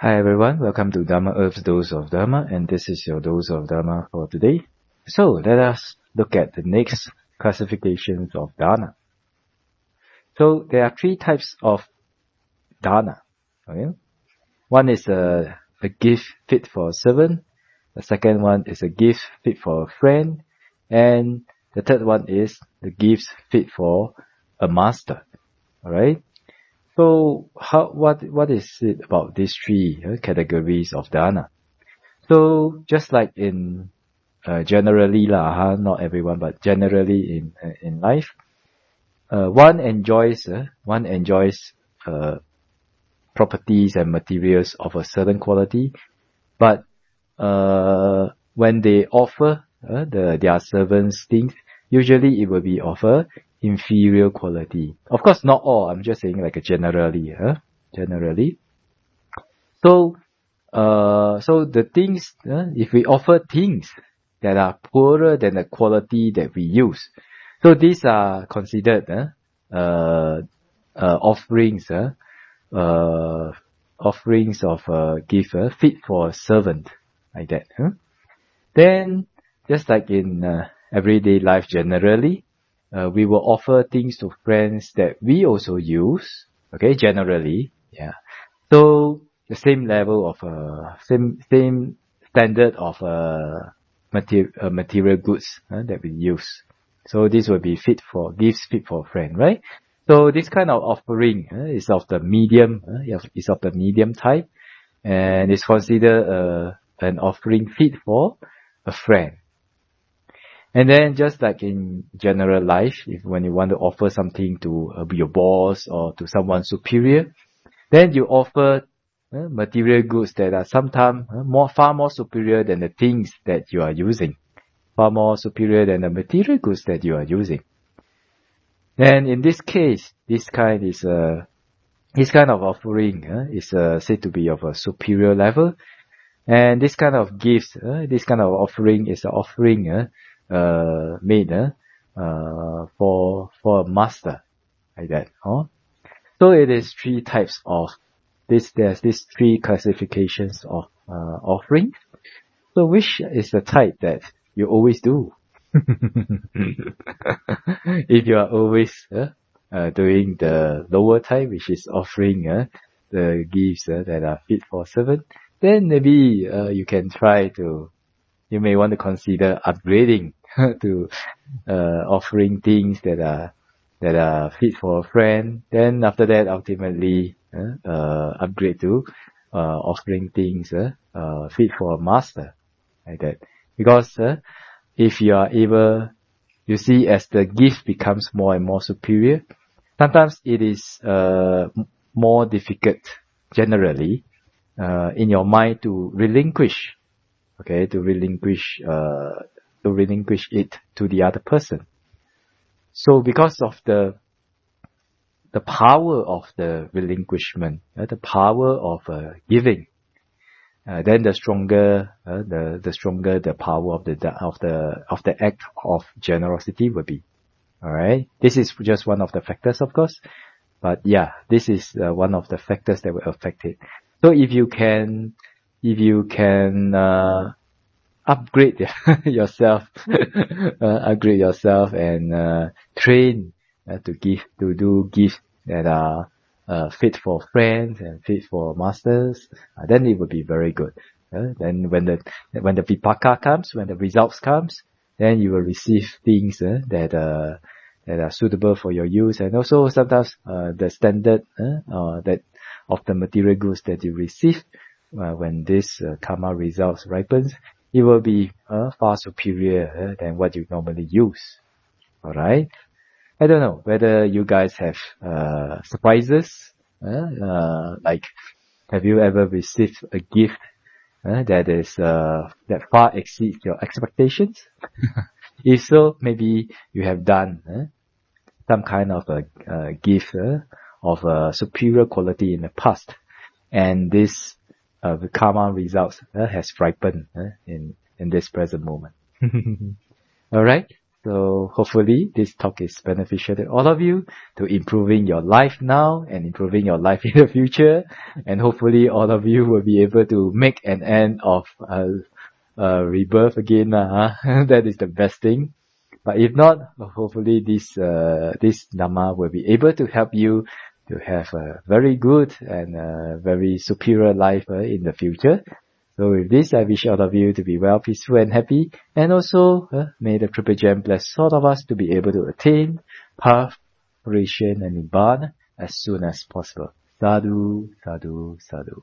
Hi everyone, welcome to Dharma Earth's Dose of Dharma, and this is your dose of Dharma for today. So let us look at the next classifications of dana. So there are three types of dana. Okay? One is a, a gift fit for a servant. The second one is a gift fit for a friend. And the third one is the gifts fit for a master. Alright? So how what what is it about these three uh, categories of dana? So just like in uh, generally lah, huh? not everyone, but generally in uh, in life, uh, one enjoys uh, one enjoys uh, properties and materials of a certain quality, but when they offer the their servants things, usually it will be offer inferior quality. Of course, not all. I'm just saying like a generally, huh? Generally. So, uh, so the things, uh, if we offer things that are poorer than the quality that we use, so these are considered, uh, uh, uh offerings, uh, uh, offerings of a gift, uh, fit for a servant, like that, huh? Then, just like in, uh, everyday life generally, uh, we will offer things to friends that we also use. Okay, generally, yeah. So the same level of uh, same same standard of uh, material uh, material goods uh, that we use. So this will be fit for gifts fit for a friend, right? So this kind of offering uh, is of the medium, uh, is of the medium type, and is considered uh, an offering fit for a friend. And then just like in general life, if when you want to offer something to uh, your boss or to someone superior, then you offer uh, material goods that are sometimes uh, more, far more superior than the things that you are using. Far more superior than the material goods that you are using. And in this case, this kind is a, this kind of offering uh, is uh, said to be of a superior level. And this kind of gifts, uh, this kind of offering is an offering uh, made uh, uh, for for a master like that. Huh? So it is three types of this. There's these three classifications of uh, offerings. So which is the type that you always do? if you are always uh, uh, doing the lower type, which is offering uh, the gifts that are fit for servant, then maybe uh, you can try to, you may want to consider upgrading to uh, offering things that are that are fit for a friend. Then after that, ultimately uh, uh, upgrade to uh, offering things uh, uh, fit for a master, like that. Because uh, if you are able, you see, as the gift becomes more and more superior, sometimes it is uh, more difficult, generally, uh, in your mind to relinquish, okay, to relinquish uh, to relinquish it to the other person. So because of the the power of the relinquishment, uh, the power of uh, giving, uh, then the stronger uh, the the stronger the power of the of the of the act of generosity will be. All right, this is just one of the factors, of course, but yeah, this is uh, one of the factors that will affect it. So if you can, if you can uh, upgrade yourself, uh, upgrade yourself and uh, train uh, to give to do gifts that are uh, fit for friends and fit for masters. Uh, then it would be very good. Uh, then when the when the vipaka comes, when the results comes, then you will receive things that that are suitable for your use, and also sometimes the standard that of the material goods that you receive uh, when this uh, karma results ripens, it will be uh, far superior uh, than what you normally use. Alright? I don't know whether you guys have uh, surprises, uh, uh, like have you ever received a gift uh, that is uh, that far exceeds your expectations? if so, maybe you have done uh, some kind of a, a gift uh, of a superior quality in the past, and this uh, the karma results uh, has ripened uh, in in this present moment. All right. So hopefully this talk is beneficial to all of you to improving your life now and improving your life in the future. And hopefully all of you will be able to make an end of uh, uh, rebirth again. Uh, that is the best thing. But if not, hopefully this, uh, this Dhamma will be able to help you to have a very good and a very superior life uh, in the future. So with this, I wish all of you to be well, peaceful and happy. And also, uh, may the Triple Gem bless all of us to be able to attain path, and Nibbana as soon as possible. Sadhu, sadhu, sadhu.